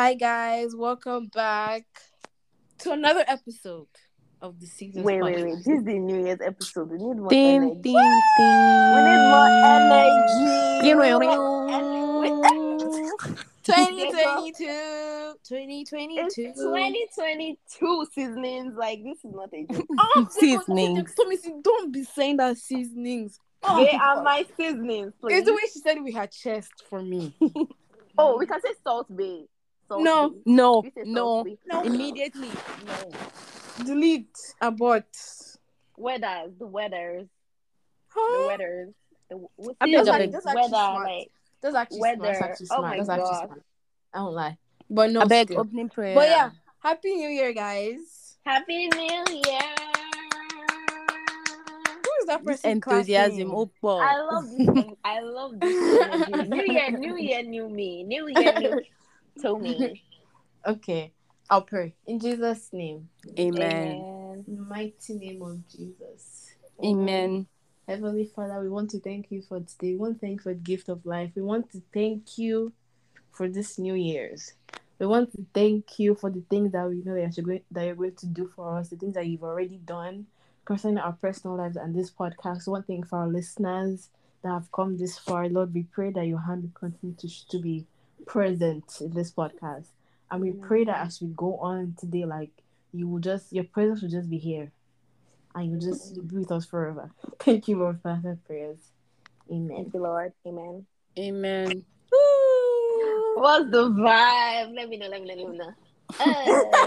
Hi guys, welcome back to another episode of the season. Wait, wait, wait. This is the New Year's episode. We need more Ding, energy. ding, ding. We need more energy. Ding, ding, need more ding. energy. 2022, It's 2022. 2022 seasonings. Like this is not a joke. Oh, Seasonings. Tommy, don't be saying that seasonings. Oh, they God. are my seasonings. It's the way she said it with had chest for me. Oh, we can say Salt Bae. Salt No. Bay. No, no, Salt No. immediately. No. Delete, abort. Weathers, the weathers, the Huh? weathers. The, what's I it? beg, Like. That's actually weather, smart. like That's actually Weather. smart. That's actually Oh smart. my That's actually God. smart. I don't lie. But no, I beg still. opening prayer. But yeah, happy New Year, guys. Happy New Year. Who is that person? enthusiasm, oh boy. I love this. I love this. New year, new year, new me. New year, new Tommy. Okay, I'll pray in Jesus' name. Amen. In the mighty name of Jesus. Amen. Heavenly Father, we want to thank you for today. We want to thank you for the gift of life. We want to thank you for this New Year's. We want to thank you for the things that we know that you're going, that you're going to do for us, the things that you've already done concerning our personal lives and this podcast. One thing for our listeners that have come this far, Lord, we pray that your hand will continue to, to be present in this podcast. And we pray that as we go on today, like you will just, your presence will just be here and you just be with us forever. Thank you, Lord, for answering prayers. Amen. Thank you, Lord. Amen. Amen. What's the vibe? Let me know. Let me know. Let me know. Uh,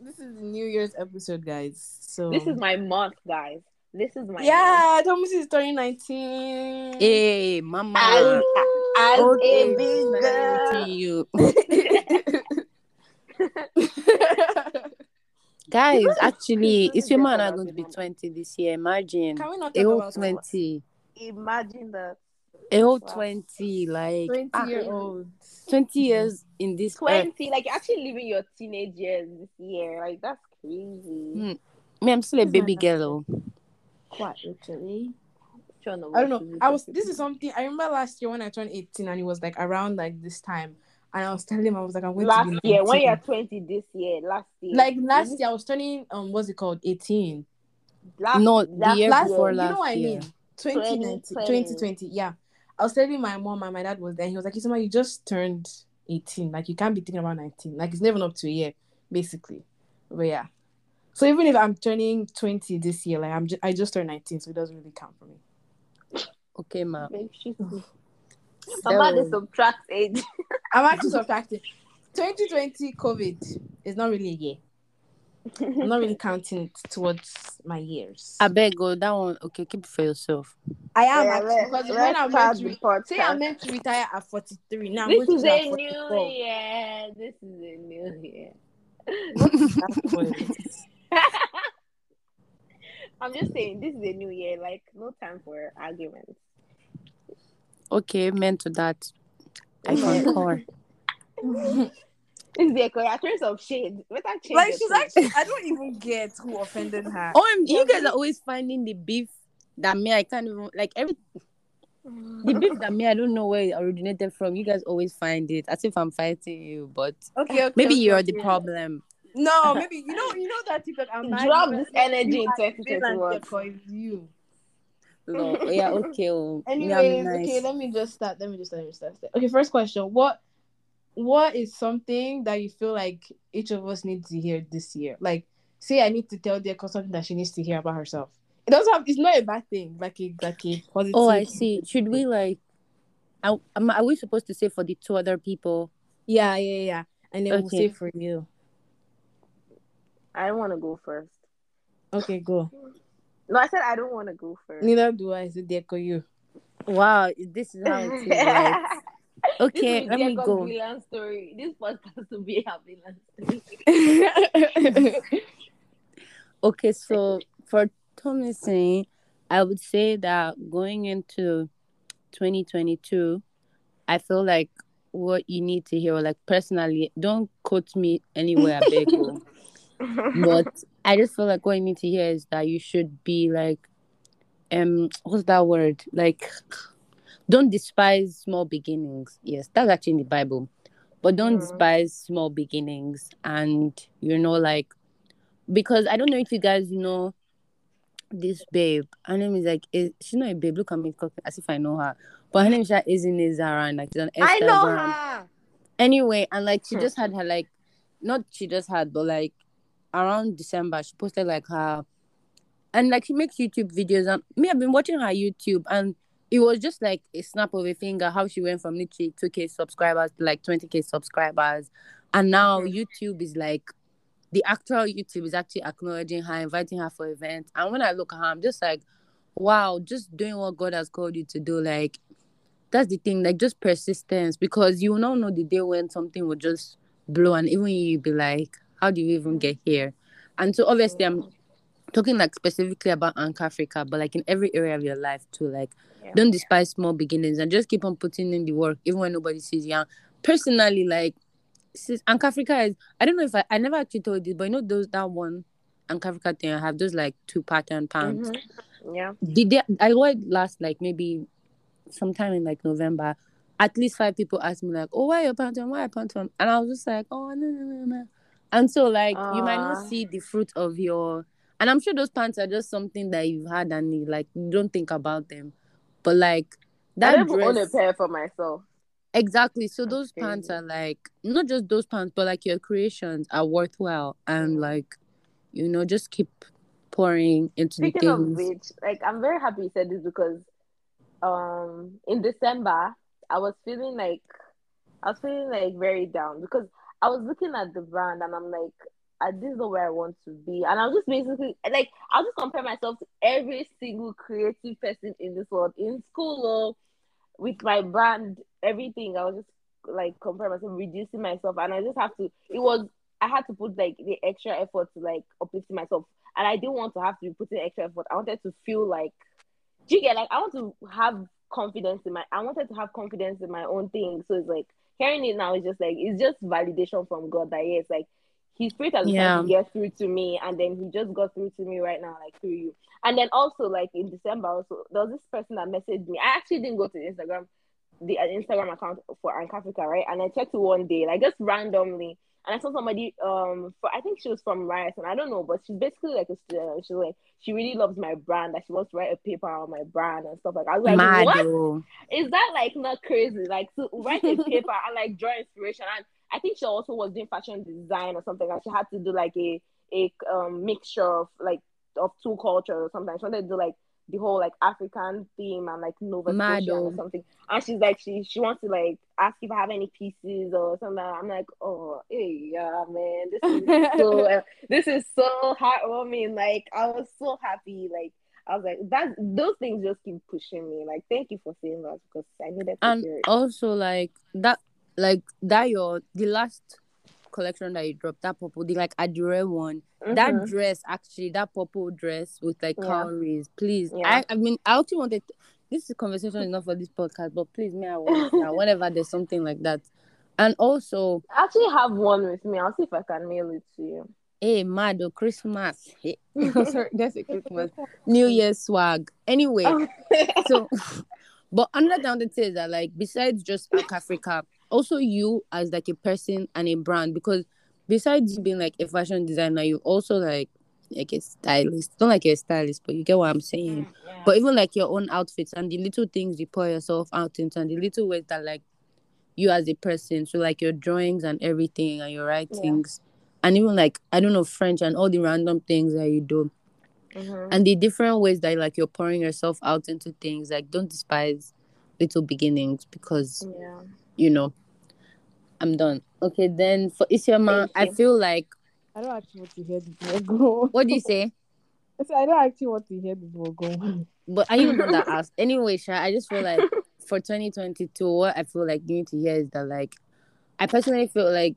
this is the New Year's episode, guys. So this is my month, guys. This is my month. yeah, Thomas is 2019. Hey, As, mama. As Okay, a big girl. to you. Guys, actually, It's it's your man better are going to be 20 this year. Imagine. Can we not A talk about 20. Imagine that. A whole Wow. 20. Like, 20 ah, year old? 20 years in this earth. 20, like actually living your teenage years this year. Like that's crazy. Hmm. Me, I'm still a This is my baby girl. Quite literally. Sure, no, I don't know. what to do I was. This is something I remember last year when I turned 18, and it was like around like this time, and I was telling him I was like, I'm going last to be year when you're 20 this year last year like last year I was turning um what's it called 18. last, No, the last year last before you last know what I year. mean? 2019, 2020. 2020, yeah. I was telling my mom and my dad was there. He was like, Isma, you just turned 18. Like, you can't be thinking about 19. Like, it's never up to a year, basically. But yeah. So even if I'm turning 20 this year, like, I'm ju- I just turned 19, so it doesn't really count for me. Okay, ma. Babe, shoot me. Somebody So- subtract age. I'm actually subtracting. 2020 COVID is not really a year. I'm not really counting it towards my years. I beg go that one. Okay, keep it for yourself. I am Yeah, actually because when let's I'm start meant to the re- say I'm meant to retire at 43. Now I'm This is a retire at new year. This is a new year. That's what it is. I'm just saying, this is a new year. Like, no time for arguments. Okay, meant to that. I Yeah. concur. This is the correctness of shade. Better change like she's tone. actually I don't even get who offended her. OMG, you guys are always finding the beef that me I can't even like every the mm. beef that me I don't know where it originated from. You guys always find it as if I'm fighting you, but Okay, okay. maybe okay, you're okay. the problem. No, maybe you know you know that TikTok. I'm not Drop this energy you in are 2021. the villain, It's you. No, oh, yeah, okay. oh, Anyways, nice. okay, let me just start. Let me just let me start. Okay, first question. What what is something that you feel like each of us needs to hear this year? Like, say I need to tell Deco something that she needs to hear about herself. It doesn't have. It's not a bad thing. Like a like a positive. Oh, I see. Should we like? Are, am- are we supposed to say for the two other people? Yeah, yeah, yeah. And then we'll say for you. I don't want to go first. Okay, go. No, I said I don't want to go first. Neither do I. It's Deco you. Wow, this is how it is. Right? Okay, this let me Jacob's go. Villain story. This podcast will be a villain story. Okay, so for Thomason, I would say that going into 2022, I feel like what you need to hear, like personally, don't quote me anywhere, I beg you. but I just feel like what you need to hear is that you should be like, um, what's that word? Like, don't despise small beginnings. Yes, that's actually in the Bible. but don't Mm. despise small beginnings. And you know, like because I don't know if you guys know this babe. Her name is like is, she's not a babe. Look at me talking as if I know her. But her name is like Izine Zara and like she's Instagram. I know her. Anyway, and like she Hmm. just had her like not she just had, but like around December she posted like her and like she makes YouTube videos and me I've been watching her YouTube and it was just like a snap of a finger how she went from literally 2k subscribers to like 20k subscribers and now Mhm. YouTube is like the actual YouTube is actually acknowledging her, inviting her for events. And when I look at her, I'm just like, wow, just doing what God has called you to do. Like, that's the thing, like, just persistence because you will not know the day when something will just blow, and even you be like, how do you even get here? And so, obviously, I'm talking like specifically about Anchor Africa, but like in every area of your life too. Like, Yeah. don't despise small beginnings and just keep on putting in the work, even when nobody sees you. And personally, like, sis, Anchor Africa is, I don't know if I, I never actually told you, but you know, those, that one Anchor Africa thing, I have those like two pattern pants. Mhm. Yeah. Did they, I wore it last like maybe sometime in like November. At least five people asked me like, "Oh, why your pants on? Why your pants on?" And I was just like, "Oh, no, no, no, no." And so like you might not see the fruit of your, and I'm sure those pants are just something that you've had and you like you don't think about them, but like I that don't even own a dress pair for myself. exactly. So That's those pants are like not just those pants, but like your creations are worthwhile. And like you know just keep pouring into the Speaking of which, like I'm very happy you said this because um in December I was feeling like I was feeling like very down because I was looking at the brand and I'm like, I, this is not where I want to be. And I was just basically like I'll just compare myself to every single creative person in this world in school or with my brand, everything. I was just like compare myself, reducing myself, and I just have to. It was I had to put like the extra effort to like uplifting myself, and I didn't want to have to be putting extra effort. I wanted to feel like, do you get like I want to have confidence in my. I wanted to have confidence in my own thing. So it's like hearing it now is just like it's just validation from God that yes, like His spirit has Yeah. to get through to me, and then He just got through to me right now, like through you. And then also like in December, also there was this person that messaged me. I actually didn't go to Instagram, the uh, Instagram account for Ank Africa, right? And I checked one day, like just randomly, and I saw somebody um for I think she was from Ryerson, I don't know, but she's basically like a student. She's like she really loves my brand, that she wants to write a paper on my brand and stuff like. I was like, Mad what? oh. is that like not crazy? Like to write a paper and like draw inspiration. And I think she also was doing fashion design or something. Like she had to do like a a um mixture of like of two cultures or something. She wanted to do like the whole like African theme and like Nova Mad, Scotia or something. And she's like she she wants to like ask if I have any pieces or something. I'm like, oh hey yeah man, this is so uh, this is so heartwarming. Like I was so happy. Like I was like that. Those things just keep pushing me. Like thank you for saying that because I needed to and hear it. also like that like that your the last collection that you dropped that purple the like adure one that Mhm. dress actually that purple dress with like Yeah. cowries please Yeah. i i mean i actually wanted this conversation is not for this podcast but please me i want now whenever there's something like that and also I actually have one with me. I'll see if I can mail it to you. hey mad oh, christmas hey, sorry that's a christmas new year swag anyway so but another down the is that like besides just Africa, also you as like a person and a brand because besides you being like a fashion designer, you also like like a stylist. Not like you're a stylist, but you get what I'm saying. But even like your own outfits and the little things you pour yourself out into and the little ways that like you as a person. So like your drawings and everything and your writings. And even like I don't know French and all the random things that you do Mhm. and the different ways that like you're pouring yourself out into things like don't despise little beginnings because yeah. you know i'm done. Okay then for isioma i feel like I don't actually want to hear the ball go. what do you say? I said, I don't actually want to hear the ball go. but i even know that asked? Anyway Sha, i just feel like for 2022 what i feel like you need to hear is that like i personally feel like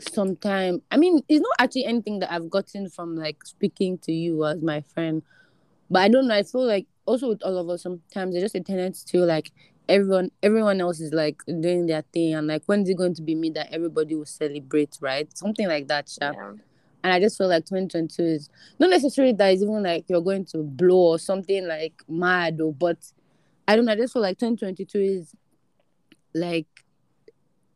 sometime i mean it's not actually anything that i've gotten from like speaking to you as my friend. But i don't know i feel like also with all of us sometimes there's just a tendency to like everyone everyone else is like doing their thing and like when's it going to be me that everybody will celebrate right something like that Sha. yeah. and i just feel like 2022 is not necessarily that it's even like you're going to blow or something like mad or but i don't know i just feel like 2022 is like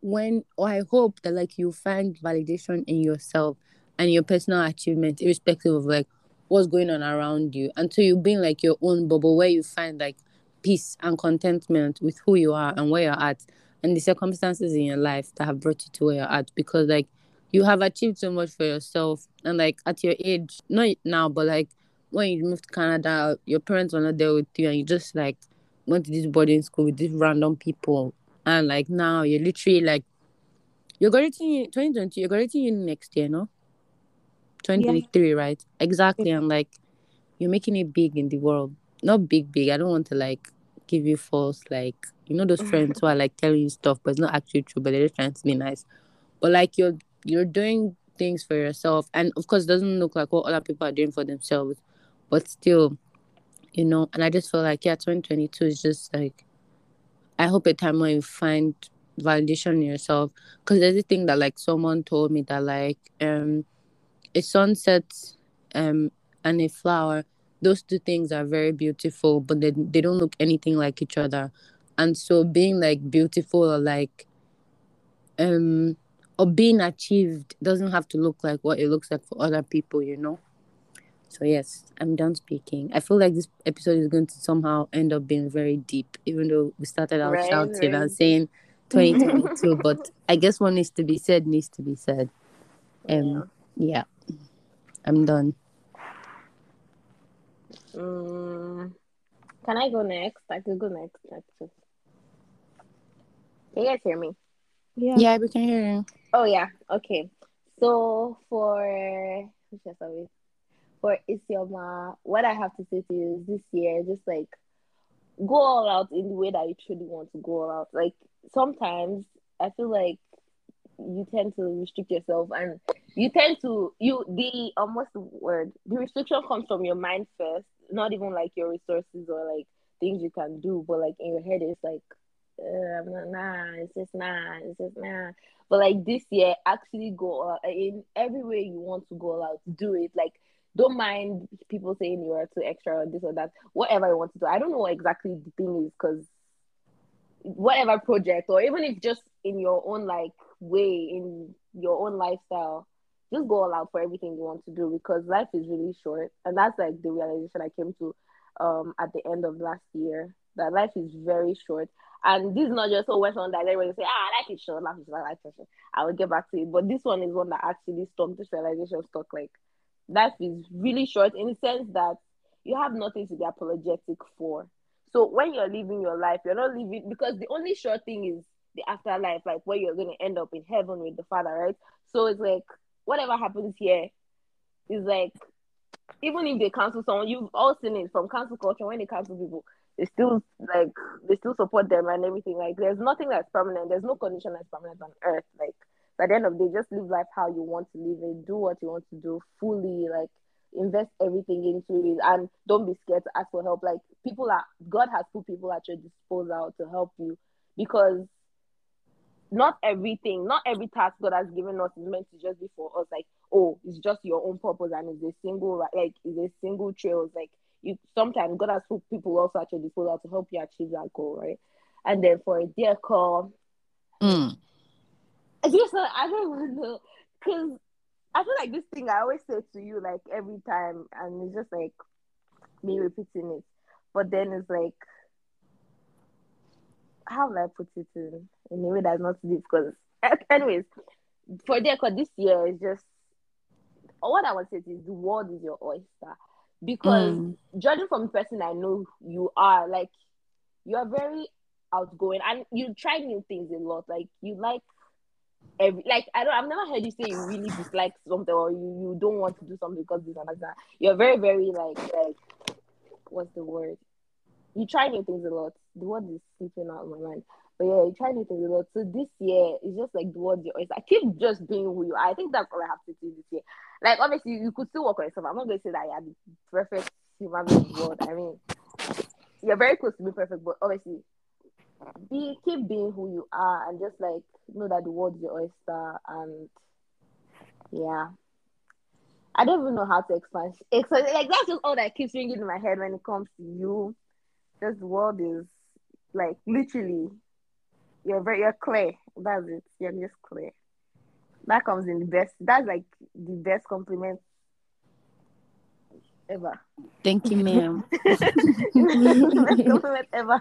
when or I hope that like you find validation in yourself and your personal achievement, irrespective of like what's going on around you, until you being like your own bubble where you find like peace and contentment with who you are and where you're at and the circumstances in your life that have brought you to where you're at because like you have achieved so much for yourself and like at your age not now but like when you moved to canada your parents were not there with you and you just like went to this boarding school with these random people and like now you're literally like you're going to 2020 you're going to uni next year no? 2023 right? Exactly and like you're making it big in the world. Not big big i don't want to like give you false like you know those friends who are like telling you stuff but it's not actually true but they're just trying to be nice. But like you're you're doing things for yourself and of course doesn't look like what other people are doing for themselves but still you know and i just feel like yeah 2022 is just like i hope a time when you find validation in yourself because there's a thing that like someone told me that like um a sunset um and a flower those two things are very beautiful but they, they don't look anything like each other. And so being like beautiful or like um or being achieved doesn't have to look like what it looks like for other people you know? So yes i'm done speaking. I feel like this episode is going to somehow end up being very deep even though we started out Right, shouting right. and saying 2022 but i guess what needs to be said needs to be said. Um yeah. I'm done Mm, can I go next? I could go next. Actually. Can you guys hear me? Yeah. yeah we can hear you Oh yeah. Okay. So for who should I start with? For Isioma, what I have to say to you is this year, just like go all out in the way that you truly want to go all out. Like sometimes I feel like you tend to restrict yourself and you tend to you the um word? The restriction comes from your mind first, not even like your resources or like things you can do, but like in your head it's like uh, I'm not, nah, it's just nah, it's just nah. But like this year, actually go uh, in every way you want to go out, do it. Like don't mind people saying you are too extra or this or that. Whatever you want to do. I don't know what exactly the thing is because whatever project or even if just in your own like way in your own lifestyle, just go all out for everything you want to do because life is really short, and that's like the realization I came to um at the end of last year that life is very short. And this is not just always one that everybody say, ah, life is short, life is short, life is short. I will get back to it. But this one is one that actually stuck, this realization stuck. Like, life is really short in the sense that you have nothing to be apologetic for. So when you're living your life, you're not living because the only sure thing is the afterlife, like where you're going to end up in heaven with the Father, right? So it's like whatever happens here is like even if they cancel someone, you've all seen it from cancel culture when they cancel people, they still like they still support them and everything. Like there's nothing that's permanent. There's no condition that's permanent on earth. Like at the end of the day, just live life how you want to live it. Do what you want to do fully. Like invest everything into it, and don't be scared to ask for help. Like people are God has put people at your disposal to help you because not everything, not every task God has given us is meant to just be for us. Like, oh, it's just your own purpose and it's a single, like, it's a single trail. It's like you sometimes God has put people also at your disposal to help you achieve that goal, right? And then for a dear call, Mm. I just I don't even know because I feel like this thing I always say to you like every time, and it's just like me repeating it. But then it's like, how will I put it in in a way that's not deep? Because, anyways, for cause this year is just what I would say is the world is your oyster because Mm. judging from the person I know you are, like you are very outgoing and you try new things a lot. Like you like every like I don't I've never heard you say you really dislike something or you, you don't want to do something because this and that. You're very, very like like what's the word? You try new things a lot. The word is slipping out of my mind. But yeah, you try new things a lot. So this year it's just like the word you always I keep just being who you are. I think that's all I have to do this year. Like obviously you could still work on yourself. I'm not gonna say that you're the perfect human being in the world. I mean you're very close to being perfect, but obviously be keep being who you are and just like know that the world is your oyster and yeah. I don't even know how to. It's like that's just all that keeps ringing in my head when it comes to you. Just the world is like literally you're very you're clear. That's it. You're just clear. That comes in the best. That's like the best compliment ever. Thank you, ma'am. best compliment ever.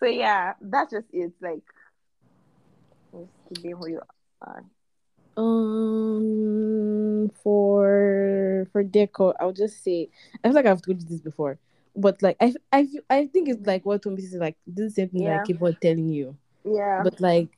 So yeah, that's just it. Like just being who you are. Um, for for deco, I'll just say I feel like I've told you this before, but like I I I think it's like what Tommy says like this is something that Yeah. I keep on telling you, Yeah. but like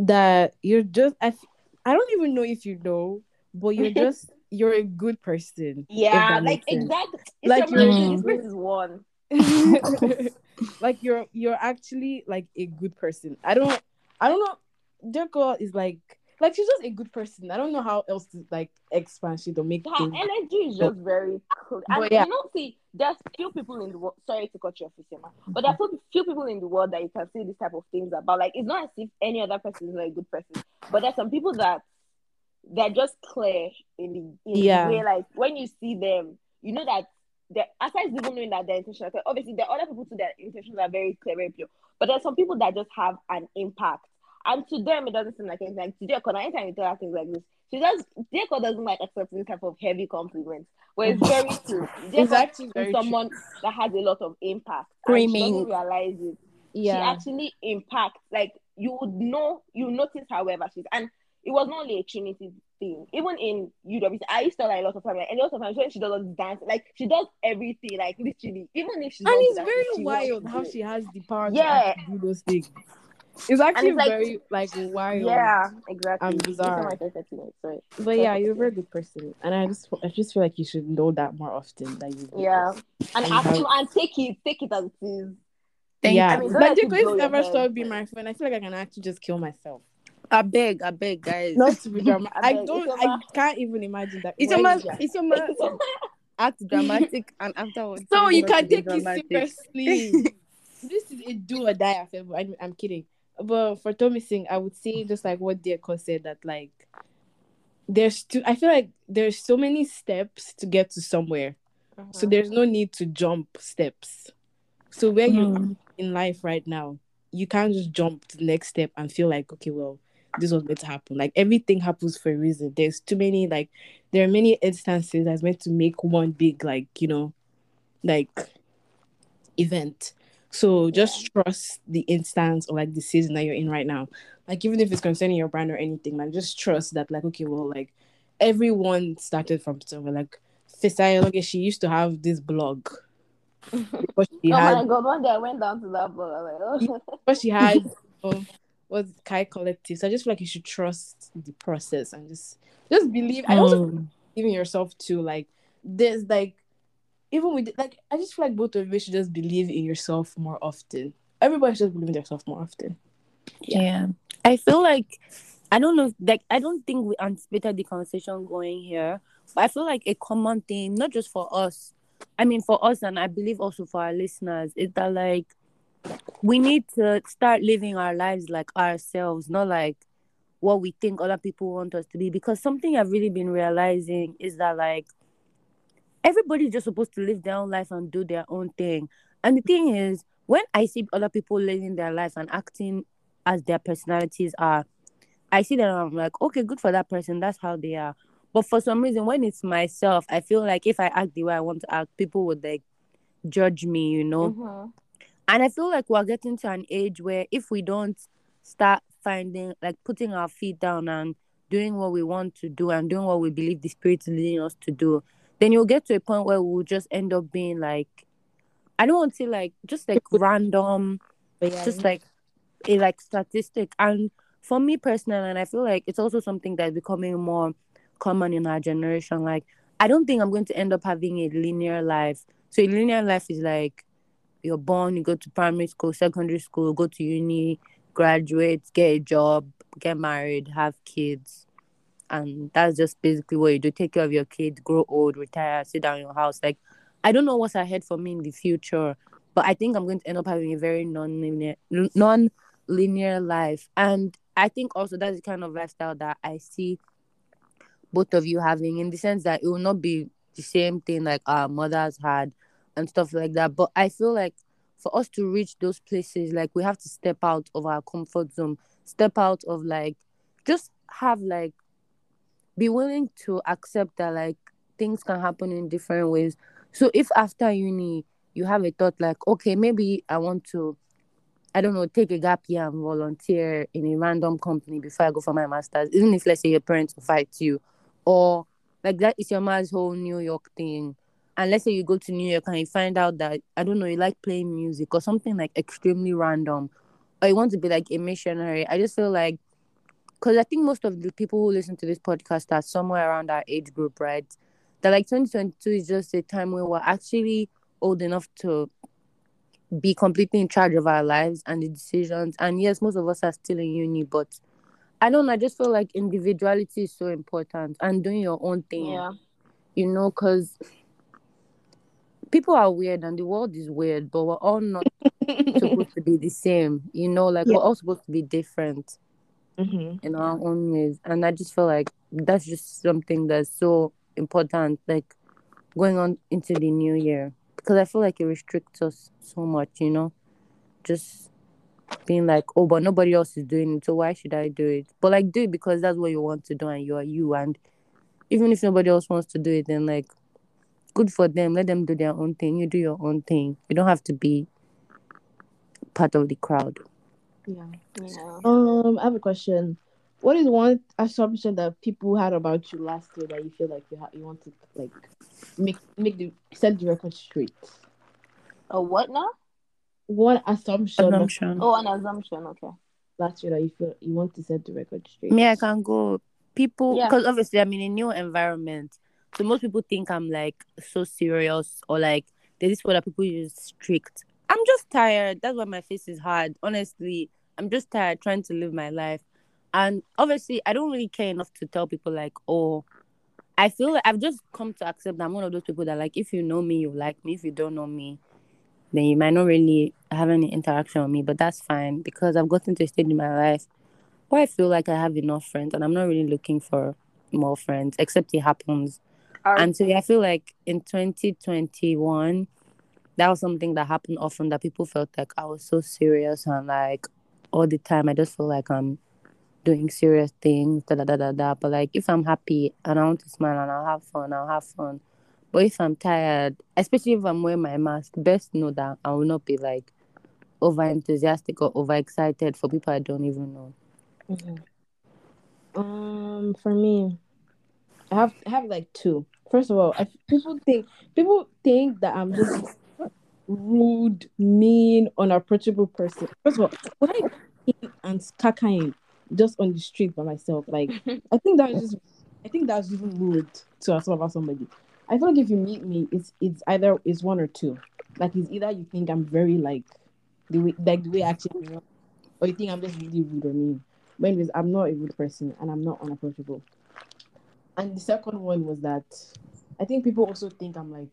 that you're just I f- I don't even know if you know, but you're just you're a good person. yeah, like exactly. Like you're- this is one. like you're you're actually like a good person. I don't I don't know. Deco is like like she's just a good person. I don't know how else to like expand She don't make Her things. energy is just very cool. And But yeah. you know, see, there's few people in the world. Sorry to cut you off, Isioma, but there's few- few people in the world that you can say this type of things about. Like, it's not as if any other person is not a good person, but there's some people that they're just clear in the, in Yeah. the way. Like when you see them, you know that. they're- Aside even knowing that their intentions, are obviously there are other people too that intentions that are very clear, very pure. But there's some people that just have an impact, and to them it doesn't seem like anything. Like to Deco, anytime you tell her things like this, she does. Deco doesn't like accept this type of heavy compliments, but it's very true. It's Deco actually is someone that has a lot of impact. she Screaming. doesn't realize it. She actually impacts. Like you would know, you notice however she's, and it was not only a Trinity thing. Even in UWC, I used to like a lot of time, like, and a lot of times when she does all this dance, like she does everything, like literally, even if she's and it's very she wild how she has the power to Yeah. actually do those things. It's actually it's like- very like wild. Yeah, exactly. and This bizarre. my favorite thing, But yeah, you're a very good person, and I just I just feel like you should know that more often. That you do, Yeah, and And actually, how- and take it, take it as it is. Thank yeah, I mean, you. don't like let it Deco, if blow you your ever head, stop being my friend, I feel like I can actually just kill myself. I beg, I beg, guys. Not to be dramatic. I I don't. I can't even imagine that. It's When- your man. It's your man. Act dramatic and afterwards. So you can to take it seriously. this is a do or die affair. I'm, I'm kidding. But for Tomisin, I would say just like what Deco said that like there's two. I feel like there's so many steps to get to somewhere, so there's no need to jump steps. So where you're Mm. in life right now, you can't just jump to the next step and feel like okay, well, this was meant to happen. Like everything happens for a reason. There's too many like there are many instances that's meant to make one big like you know like event. So just trust the instance or like the season that you're in right now. Like even if it's concerning your brand or anything, like just trust that like okay, well, like everyone started from somewhere. Like Fisayo Longe, she used to have this blog. But she oh had my god! One day I went down to that blog. Like, oh. but she had um, was Kai Collective. So I just feel like you should trust the process and just just believe. I also Mm. believe in yourself too. Like there's like even with like I just feel like both of you should just believe in yourself more often. Everybody should believe in themselves more often. Yeah. I feel like I don't know like I don't think we anticipated the conversation going here, but I feel like a common thing, not just for us. I mean for us and I believe also for our listeners, is that like we need to start living our lives like ourselves, not like what we think other people want us to be. Because something I've really been realizing is that like everybody's just supposed to live their own life and do their own thing. And the thing is, when I see other people living their life and acting as their personalities are, I see them and I'm like, okay, good for that person. That's how they are. But for some reason, when it's myself, I feel like if I act the way I want to act, people would like judge me, you know. Mhm. And I feel like we're getting to an age where if we don't start finding, like putting our feet down and doing what we want to do and doing what we believe the spirit is leading us to do, then you'll get to a point where we'll just end up being like, I don't want to say like just like random, yeah, just like a like statistic. And for me personally, and I feel like it's also something that's becoming more common in our generation. Like, I don't think I'm going to end up having a linear life. So a linear life is like you're born, you go to primary school, secondary school, go to uni, graduate, get a job, get married, have kids. And that's just basically what you do. Take care of your kids, grow old, retire, sit down in your house. Like, I don't know what's ahead for me in the future, but I think I'm going to end up having a very non-linear, non-linear life. And I think also that's the kind of lifestyle that I see both of you having in the sense that it will not be the same thing like our mothers had and stuff like that. But I feel like for us to reach those places, like we have to step out of our comfort zone, step out of like just have like be willing to accept that like things can happen in different ways. So if after uni you have a thought like, okay, maybe I want to, I don't know, take a gap year and volunteer in a random company before I go for my master's, even if let's say your parents will fight you, or like that is your mom's whole New York thing. And let's say you go to New York and you find out that I don't know, you like playing music or something like extremely random, or you want to be like a missionary. I just feel like because I think most of the people who listen to this podcast are somewhere around our age group, right? That like 2022 is just a time where we're actually old enough to be completely in charge of our lives and the decisions. And yes, most of us are still in uni, but I don't know. I just feel like individuality is so important and doing your own thing. Yeah. You know, because people are weird and the world is weird, but we're all not supposed to be the same. You know, like Yeah. we're all supposed to be different Mm-hmm. in our own ways. And I just feel like that's just something that's so important, like going on into the new year. Because I feel like it restricts us so much, you know? Just being like, oh, but nobody else is doing it, so why should I do it? But like, do it because that's what you want to do and you are you. And even if nobody else wants to do it, then like, good for them. Let them do their own thing. You do your own thing. You don't have to be part of the crowd. Yeah. Yeah. Um, I have a question. What is one assumption that people had about you last year that you feel like you ha- you want to like make make the set the record straight? A what now? One assumption of Assumption. Oh, an assumption. Okay. last year that you feel you want to set the record straight. Me, I can go. People, Yeah. because obviously I'm in a new environment. So most people think I'm like so serious or like there's this word that people use strict. I'm just tired. That's why my face is hard. Honestly, I'm just tired trying to live my life. And obviously, I don't really care enough to tell people like, oh, I feel like I've just come to accept that I'm one of those people that like if you know me, you like me. If you don't know me, then you might not really have any interaction with me. But that's fine because I've gotten to a stage in my life where I feel like I have enough friends and I'm not really looking for more friends, except it happens. And so yeah, I feel like in 2021, that was something that happened often that people felt like I was so serious and like all the time I just feel like I'm doing serious things, da da da da da. But like if I'm happy and I want to smile and I'll have fun, I'll have fun. But if I'm tired, especially if I'm wearing my mask, best know that I will not be like over enthusiastic or over excited for people I don't even know. Mhm. Um, for me, I have I have like two. First of all, I, people think people think that I'm just rude, mean, unapproachable person. First of all, when I came and cackling just on the street by myself, like I think that's just I think that's even rude to assume about somebody. I feel like if you meet me, it's it's either it's one or two. Like it's either you think I'm very like the way like the way I actually am, or you think I'm just really rude or mean. But anyways, I'm not a rude person and I'm not unapproachable. And the second one was that I think people also think I'm like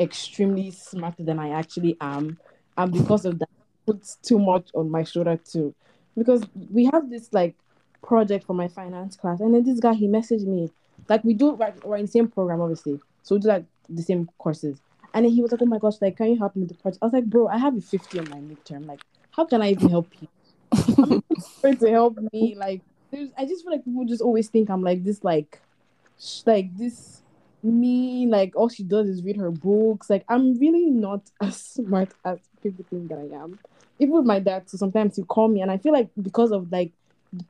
extremely smarter than I actually am. And because of that, puts too much on my shoulder too. Because we have this like project for my finance class, and then this guy he messaged me. Like we do like we're in the same program, obviously. So we do like the same courses. And then he was like, Oh my gosh, like can you help me with the project? I was like, bro, I have a 50 on my midterm. Like, how can I even help you? I'm to help me. Like, I just feel like people just always think I'm like this, like sh- like this me, like all she does is read her books. Like I'm really not as smart as people think that I am. Even with my dad, so sometimes he call me and I feel like because of like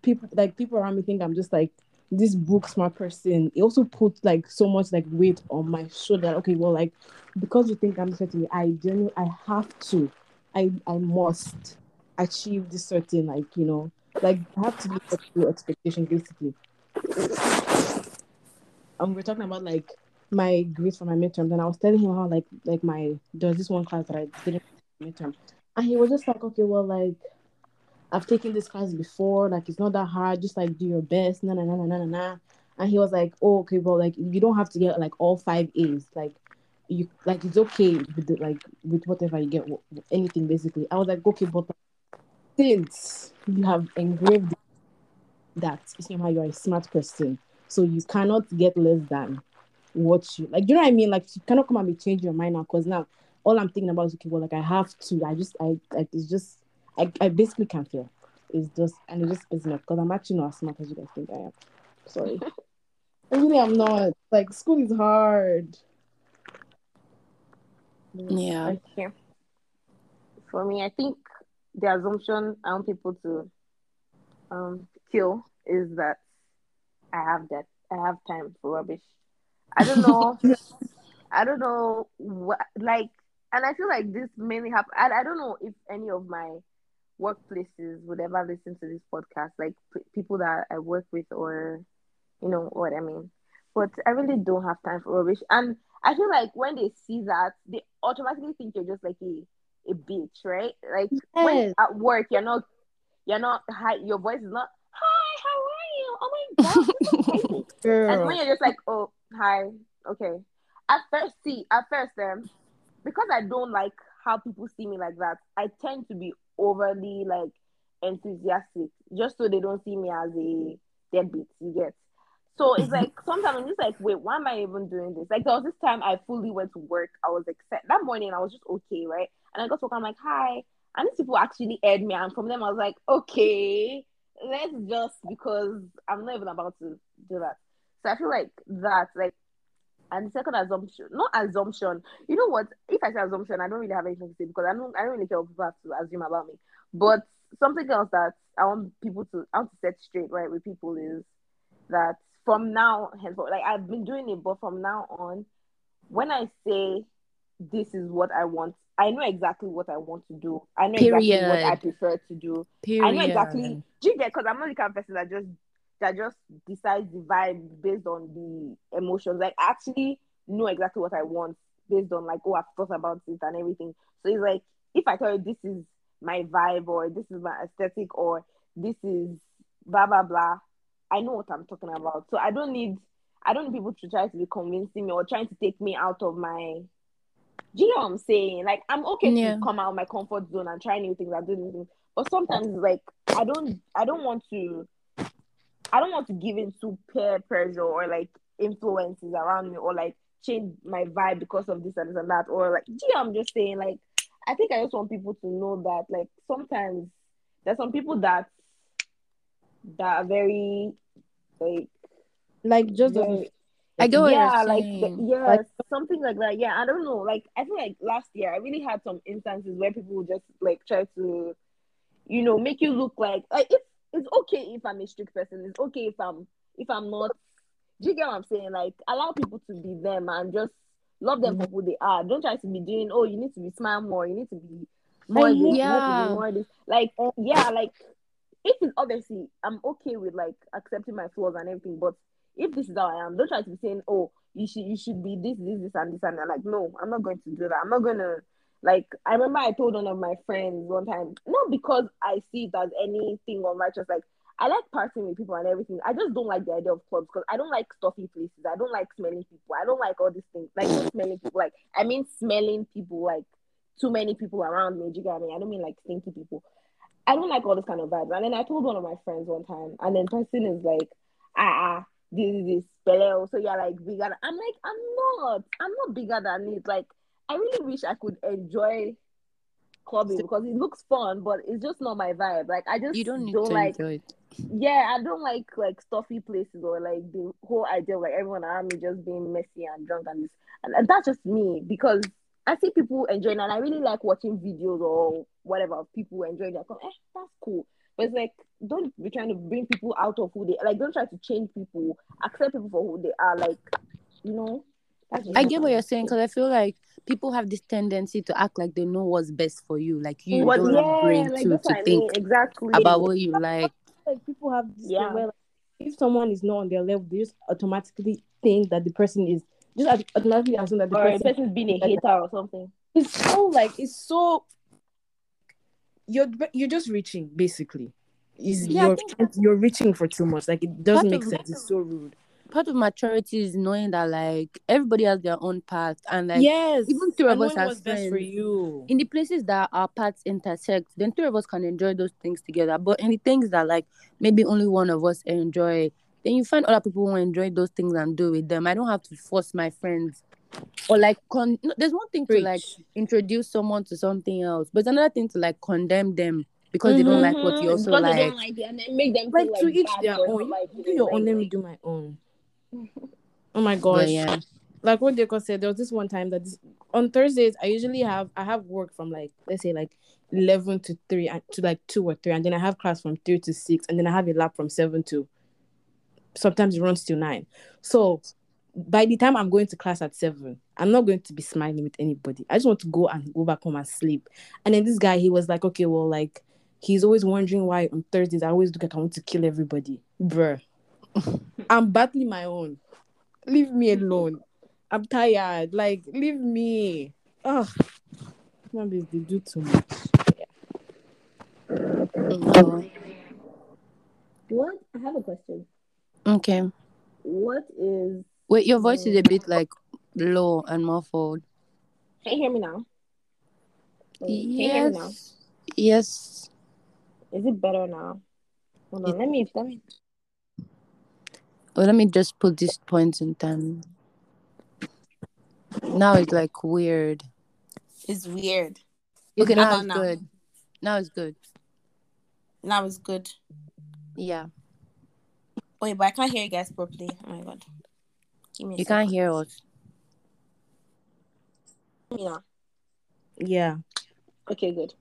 people like people around me think I'm just like this book smart person. It also puts like so much like weight on my shoulder. Okay, well like because you think I'm certain, I genuinely I have to, I I must achieve this certain like you know like I have to live up expectation basically. And we're talking about like my grades for my midterm. Then I was telling him how like like my there was this one class that I didn't midterm, and he was just like, okay, well like I've taken this class before. Like it's not that hard. Just like do your best. Na na na na na na. And he was like, oh okay, well like you don't have to get like all five A's. Like you like it's okay with the, like with whatever you get anything basically. I was like, okay, but since you have engraved that somehow you're a smart person, so you cannot get less than what you like. You know what I mean? Like you cannot come and be changing your mind now because now all I'm thinking about is okay, well, like I have to. I just, I, like, it's just, I, I basically can't feel. It's just, and it just pisses me off because I'm actually not as smart as you guys think I am. Sorry. really, I'm not. Like, school is hard. Yeah. Okay. For me, I think the assumption I want people to um kill is that I have that I have time for rubbish. I don't know. I don't know what like, and I feel like this mainly happen. I, I don't know if any of my workplaces would ever listen to this podcast, like p- people that I work with, or you know what I mean. But I really don't have time for rubbish, and I feel like when they see that, they automatically think you're just like a a bitch, right? Like when at work, you're not, you're not high. Your voice is not hi. How are you? My god. and when you're just like, oh, hi, okay. At first, see, at first, um, because I don't like how people see me like that, I tend to be overly like enthusiastic, just so they don't see me as a deadbeat. You get. So it's like sometimes I'm just like, wait, why am I even doing this? Like there was this time I fully went to work. I was excited that morning. I was just okay, right? And I got to work. I'm like, hi. And these people actually aired me, and from them I was like, okay, let's just because I'm not even about to do that. So I feel like that, like, and second assumption, not assumption. You know what? If I say assumption, I don't really have anything to say because I don't, I don't really care what people have to assume about me. But something else that I want people to, I want to set straight right with people is that from now henceforth, like I've been doing it, but from now on, when I say this is what I want, I know exactly what I want to do. I know exactly what I prefer to do. Period. I know exactly. Do you get? Because I'm not the kind of person that just that just decides the vibe based on the emotions. Like I actually know exactly what I want based on like oh I've thought about it and everything. So it's like if I tell you this is my vibe or this is my aesthetic or this is blah blah blah, I know what I'm talking about. So I don't need I don't need people to try to be convincing me or trying to take me out of my do you know what I'm saying? Like I'm okay Yeah. to come out of my comfort zone and try new things and do new things. But sometimes like I don't I don't want to I don't want to give in to peer pressure or like influences around me or like change my vibe because of this and this and that. Or like gee, I'm just saying like I think I just want people to know that like sometimes there's some people that that are very like like just very, I go. yeah, like yeah, Like- something like that. Yeah, I don't know. Like I feel like last year I really had some instances where people would just like try to, you know, make you look like like it's it's okay if I'm a strict person. It's okay if I'm if I'm not. Do you get what I'm saying? Like allow people to be them and just love them for who they are. Don't try to be doing. Oh, you need to be smile more. You need to be more. I this, Yeah. be more this. Like yeah, like if it's obviously I'm okay with like accepting my flaws and everything, but if this is how I am, don't try to be saying, "Oh, you should you should be this this this and this and that." Like, no, I'm not going to do that. I'm not gonna like. I remember I told one of my friends one time, not because I see it as anything unrighteous. Like, I like partying with people and everything. I just don't like the idea of clubs because I don't like stuffy places. I don't like smelling people. I don't like all these things. Like smelling people. Like I mean smelling people. Like too many people around me. Do you get I mean? I don't mean like stinky people. I don't like all this kind of vibes. And then I told one of my friends one time, and then person is like, ah, ah this is this spell. So you're like bigger. I'm like, I'm not. I'm not bigger than it. Like, I really wish I could enjoy clubbing because it looks fun, but it's just not my vibe. Like, I just You don't need don't to like. enjoy it. Yeah, I don't like like stuffy places or like the whole idea of like everyone around me just being messy and drunk and this. And, and that's just me because I see people enjoying and I really like watching videos or whatever of people enjoying their eh, that's cool. But it's like don't be trying to bring people out of who they like. Don't try to change people. Accept people for who they are. Like you know. That's just I get what you're saying because I feel like people have this tendency to act like they know what's best for you. Like you What- don't have brain like to, to what I think mean. exactly about what you like. like people have this Yeah. where like, if someone is not on their level, they just automatically think that the person is just aut- automatically assume that the or a person person's being a hater or something. it's so like it's so you're you're just reaching basically. Is Yeah, you're you're reaching for too much. Like it doesn't make of- sense. It's so rude. Part of maturity is knowing that like everybody has their own path and like yes, even three of us as best for you. in the places that our paths intersect, then three of us can enjoy those things together. But in the things that like maybe only one of us enjoy, then you find other people who enjoy those things and do with them. I don't have to force my friends or like con no, there's one thing to like introduce someone to something else but it's another thing to like condemn them because they don't like what you mm-hmm. also because they like don't like it, and then make them Like feel to each their own. not liking You do your own, like- let me do my own. Oh my but gosh. yeah like what Deco said, there was this one time that this, on Thursdays I usually have I have work from like let's say like eleven to three and to like two or three, and then I have class from three to six, and then I have a lab from seven to sometimes it runs till nine. So by the time I'm going to class at seven, I'm not going to be smiling with anybody. I just want to go and go back home and sleep. And then this guy, he was like, okay, well, like he's always wondering why on Thursdays I always look like I want to kill everybody, bruh. I'm battling my own. Leave me alone. I'm tired. Like, leave me. Ugh. Maybe they do too much. No. What? I have a question. okay What is? Wait your voice is a mm. bit like low and muffled Can you hear me now? Wait, Can you hear me now? yes yes Is it better now? Hold on. Let me. Let me. well let me just put these points in time now it's like weird It's weird. okay How now about it's now? good now it's good Now it's good. yeah Wait, but I can't hear you guys properly. Oh my god. Give me you can't hear us Yeah. Yeah. Okay. Good.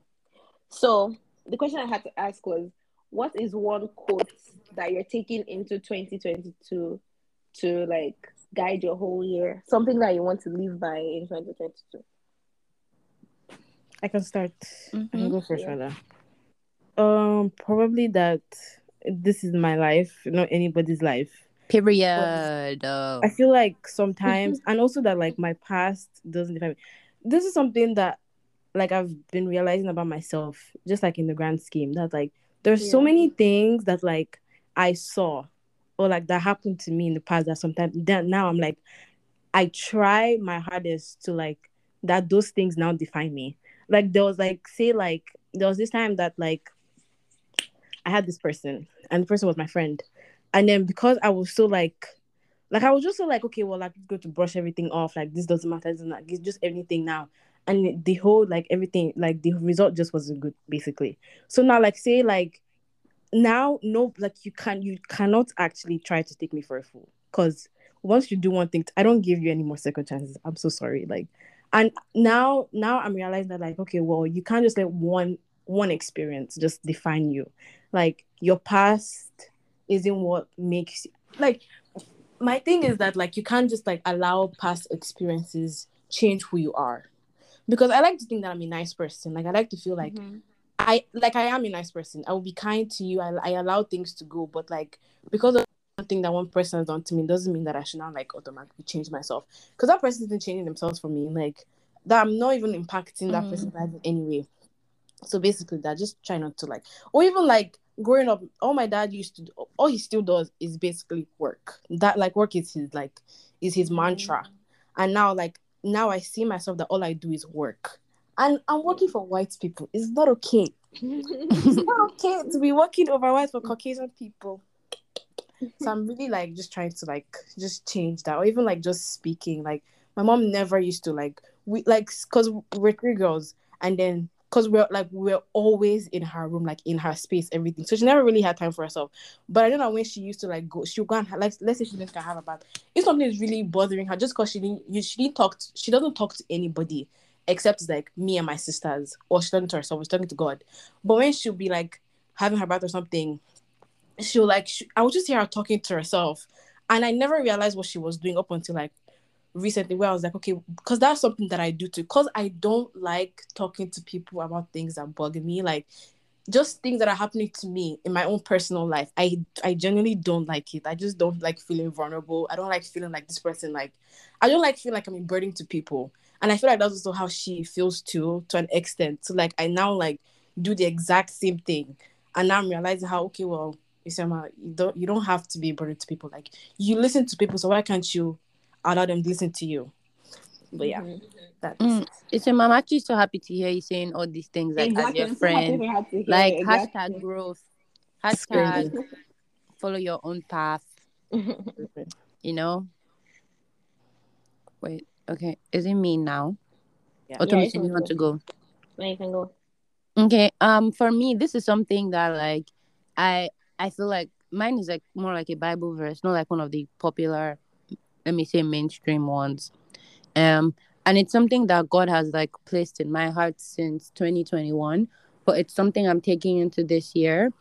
So the question I had to ask was, what is one quote that you're taking into 2022 to like guide your whole year? Something that you want to live by in 2022. I can start. I can Mhm. go first, Yeah. rather. Um, probably that this is my life, not anybody's life. Period I oh. feel like sometimes, and also that like my past doesn't define me. This is something that like I've been realizing about myself, just like in the grand scheme, that like there's so many things that like I saw or like that happened to me in the past that sometimes that now I'm like I try my hardest to like that those things now define me. Like there was like say like there was this time that like I had this person and the person was my friend. And then because I was so like like I was just so like, okay, well, like go to brush everything off, like this doesn't matter, it's not it's just everything now. And the whole like everything, like the result just wasn't good, basically. So now like say like now no like you can you cannot actually try to take me for a fool. Cause once you do one thing, I don't give you any more second chances. I'm so sorry. Like and now now I'm realizing that like, okay, well, you can't just let one one experience just define you. Like your past isn't what makes like my thing is that like you can't just like allow past experiences change who you are. Because i like to think that i'm a nice person. Like i like to feel like Mhm. i like i am a nice person. I will be kind to you. I, I allow things to go. But like because of something that one person has done to me doesn't mean that i should now like automatically change myself. Because that person isn't changing themselves for me. Like that i'm not even impacting that Mm. person's life in any way so basically that just try not to like or even like growing up all my dad used to do all he still does is basically work. That like work is his like is his mantra. Mm. And now like now i see myself that all i do is work. And i'm working for white people. It's not okay. It's not okay to be working over white for caucasian people. So i'm really like just trying to like just change that. Or even like just speaking. Like my mom never used to like we like because we're three girls. And then because we're like we're always in her room like in her space everything. So she never really had time for herself. But i don't know when she used to like go she'll go and like let's say she didn't have a bath. If something is really bothering her just because she didn't you she didn't talk to, she doesn't talk to anybody except like me and my sisters or she's talking to herself she's talking to god. But when she'll be like having her bath or something she'll like she, i would just hear her talking to herself. And i never realized what she was doing up until like recently where I was like, okay, because that's something that I do too. Because I don't like talking to people about things that bug me, like just things that are happening to me in my own personal life. I I genuinely don't like it. I just don't like feeling vulnerable. I don't like feeling like this person. Like I don't like feeling like I'm a burden to people. And I feel like that's also how she feels too, to an extent. So like I now like do the exact same thing, and now I'm realizing how okay, well, Isioma, you don't you don't have to be burden to people. Like you listen to people, so why can't you? Allow them to listen to you. But yeah, Mhm. that's Mm. It's I'm actually so happy to hear you saying all these things like exactly. as your friend. we had to hear Like it, hashtag growth. Hashtag follow your own path. You know? Wait. Okay, is it me now? Yeah. Or Yeah, Tommy, you you want go. to go? Now you can go. Okay. Um, for me, this is something that like I I feel like mine is like more like a Bible verse, not like one of the popular, let me say mainstream ones. Um, and it's something that God has like placed in my heart since 2021, but it's something I'm taking into this year.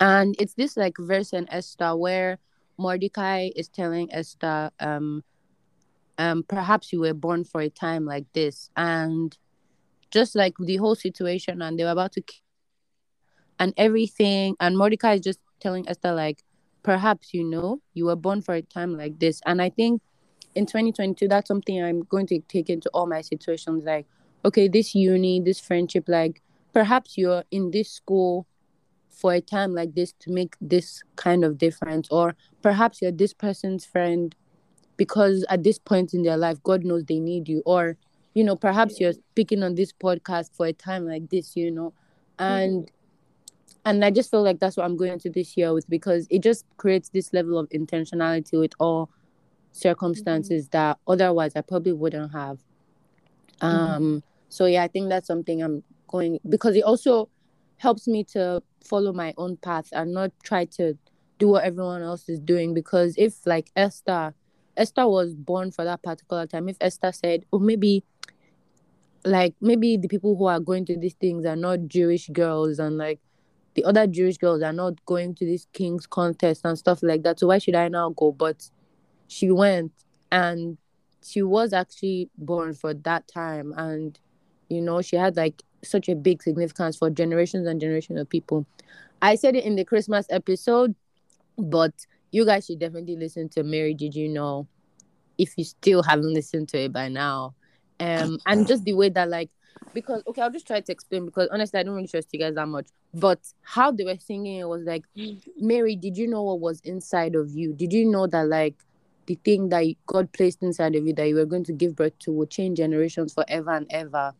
And it's this like verse in Esther where Mordecai is telling Esther, um, um, perhaps you were born for a time like this, and just like the whole situation, and they were about to and everything. And Mordecai is just telling Esther, like, perhaps you know, you were born for a time like this. And I think in 2022, that's something I'm going to take into all my situations. Like, okay, this uni, this friendship, like, perhaps you're in this school for a time like this to make this kind of difference. Or perhaps you're this person's friend because at this point in their life, God knows they need you. Or, you know, perhaps you're speaking on this podcast for a time like this, you know. Mm-hmm. And and I just feel like that's what I'm going into this year with because it just creates this level of intentionality with all circumstances that otherwise I probably wouldn't have. Um so yeah, I think that's something I'm going because it also helps me to follow my own path and not try to do what everyone else is doing. Because if like Esther Esther was born for that particular time if Esther said oh maybe like maybe the people who are going to these things are not Jewish girls and like the other Jewish girls are not going to this king's contest and stuff like that. So why should I now go? But she went and she was actually born for that time and you know she had like such a big significance for generations and generations of people. I said it in the Christmas episode, but you guys should definitely listen to Mary Did You Know if you still haven't listened to it by now. Um and just the way that like because okay, I'll just try to explain because honestly I don't really trust you guys that much. But how they were singing it was like, Mary, did you know what was inside of you? Did you know that like the thing that God placed inside of you that you were going to give birth to will change generations forever and ever?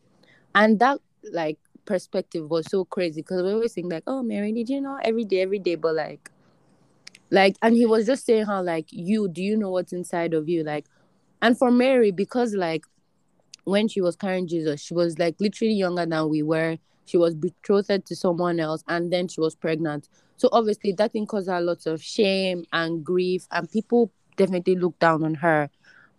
And that like perspective was so crazy because we always think like, oh Mary, did you know every day, every day, but like like and he was just saying how like you do you know what's inside of you? Like and for Mary, because like when she was carrying Jesus, she was like literally younger than we were. She was betrothed to someone else and then she was pregnant. So obviously that thing caused her lots of shame and grief and people definitely looked down on her.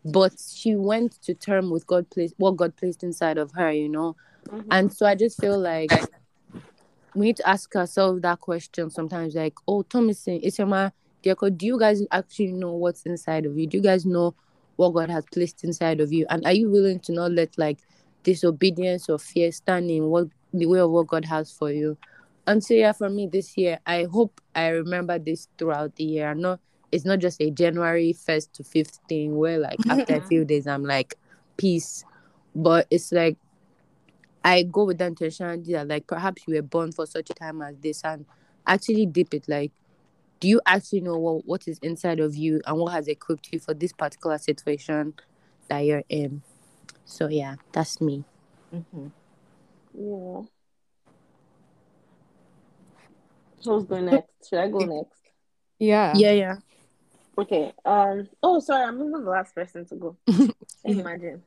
But she went to term with God placed what God placed inside of her, you know. Mm-hmm. And so I just feel like we need to ask ourselves that question sometimes, like, oh Tomisin, Isioma, Diako, do you guys actually know what's inside of you? Do you guys know what God has placed inside of you? And are you willing to not let like disobedience or fear stand in what the way of what God has for you? And so yeah, for me this year, I hope I remember this throughout the year. Not it's not just a January first to fifth thing where like after a few days I'm like peace. But it's like I go with the intention that like perhaps you were born for such a time as this and actually dip it like do you actually know what, what is inside of you and what has equipped you for this particular situation that you're in? So yeah, that's me. Mm-hmm. Yeah. Who's going next? Should I go next? Yeah. Yeah, yeah. Okay. Um. Oh, sorry. I'm not the last person to go. Imagine.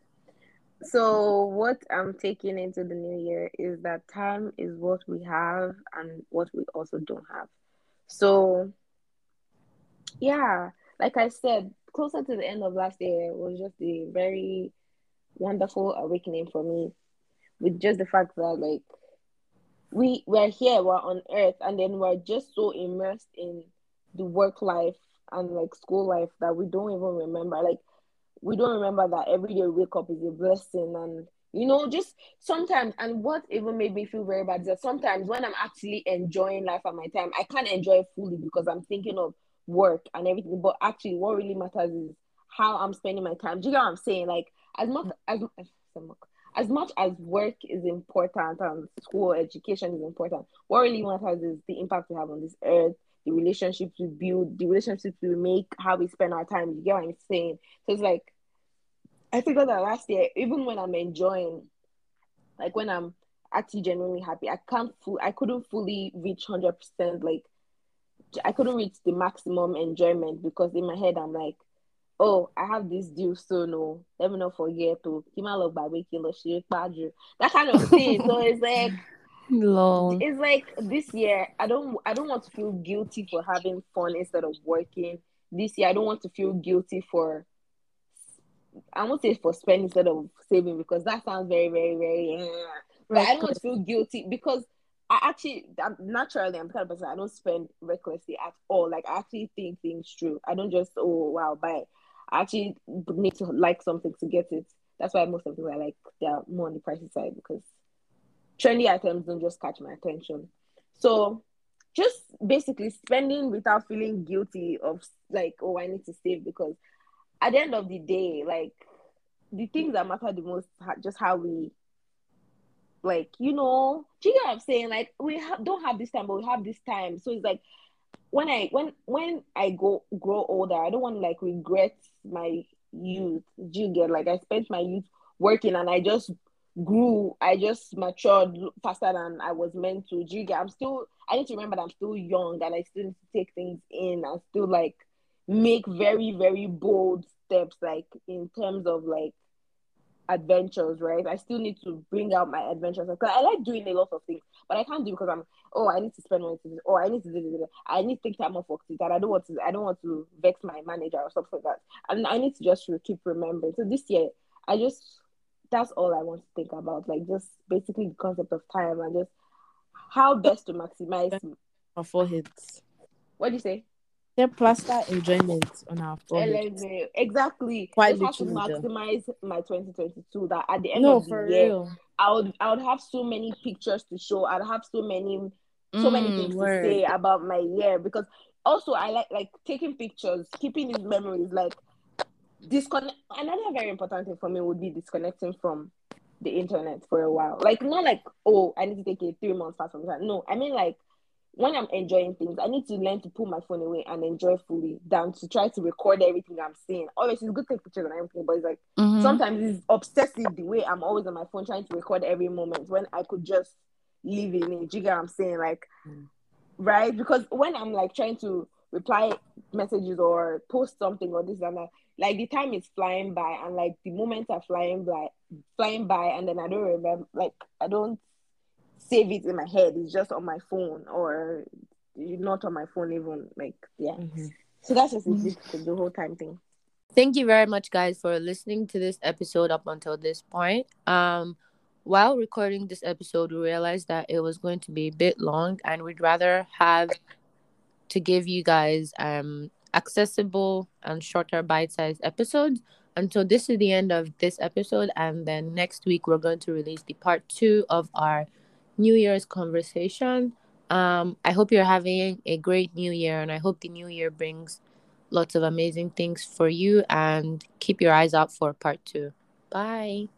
So what I'm taking into the new year is that time is what we have and what we also don't have. So yeah, like I said, closer to the end of last year was just a very wonderful awakening for me. With just the fact that like we we're here, we're on earth, and then we're just so immersed in the work life and like school life that we don't even remember. Like we don't remember that every day we wake up is a blessing and you know just sometimes and what even made me feel very bad is that sometimes when i'm actually enjoying life at my time i can't enjoy it fully because i'm thinking of work and everything but actually what really matters is how i'm spending my time do you know what i'm saying like as much as as much as work is important and school education is important what really matters is the impact we have on this earth the relationships we build, the relationships we make, how we spend our time. You get what I'm saying? So it's like I figured that last year, even when I'm enjoying, like when I'm actually genuinely happy, I can't full I couldn't fully reach hundred percent like I couldn't reach the maximum enjoyment because in my head I'm like, oh, I have this due soon. No, let me not forget to keep my love by waking That kind of thing. so it's like Lol. it's like this year I don't I don't want to feel guilty for having fun instead of working. This year I don't want to feel guilty for I won't say for spending instead of saving because that sounds very, very, very uh, but I don't want to feel guilty because I actually I'm naturally I'm kind of person I don't spend recklessly at all. Like I actually think things through. I don't just oh wow buy. I actually need to like something to get it. That's why most of the I like they're more on the pricey side because trendy items don't just catch my attention. So just basically spending without feeling guilty of like, oh, I need to save because at the end of the day, like the things that matter the most, just how we, like, you know, do you get what I'm saying? Like, we ha- don't have this time, but we have this time. So it's like when I when when I go grow older, I don't want to like regret my youth. Do you get like I spent my youth working and I just grew, I just matured faster than I was meant to. Do you get? I'm still. I need to remember that I'm still young and I still need to take things in and still like make very very bold steps, like in terms of like adventures, right? I still need to bring out my adventures because I like doing a lot of things, but I can't do because I'm oh I need to spend money to this, oh I need to do this, I need to take time off work to that. I don't want to I don't want to vex my manager or something like that. And I need to just keep remembering. So this year I just that's all I want to think about. Like just basically the concept of time and just how best to maximize our foreheads. What do you say? They plaster enjoyment on our foreheads. Exactly. Quite just have to maximize my 2022. That at the end No, of the year, real. I would I would have so many pictures to show. I'd have so many so many Mm, things word. to say about my year because also I like like taking pictures, keeping these memories like disconnect another very important thing for me would be disconnecting from the internet for a while. Like not like, oh, I need to take a three months fast from that. No, I mean like when I'm enjoying things, I need to learn to put my phone away and enjoy fully than to try to record everything I'm seeing. Obviously, it's good to take pictures and everything, but it's like Mhm. sometimes it's obsessive the way I'm always on my phone trying to record every moment when I could just live in it. Do you get what I'm saying? Like, Mm. right? Because when I'm like trying to reply messages or post something or this and that, like the time is flying by and like the moments are flying by, flying by, and then I don't remember, like I don't save it in my head. It's just on my phone or not on my phone even. Like yeah. Mhm. So that's just it, the whole time thing. Thank you very much, guys, for listening to this episode up until this point. Um, while recording this episode, we realized that it was going to be a bit long, and we'd rather have to give you guys um accessible and shorter bite-sized episodes. And so this is the end of this episode, and then next week we're going to release the part two of our New Year's conversation. Um, I hope you're having a great New Year, and I hope the New Year brings lots of amazing things for you and keep your eyes out for part two. Bye.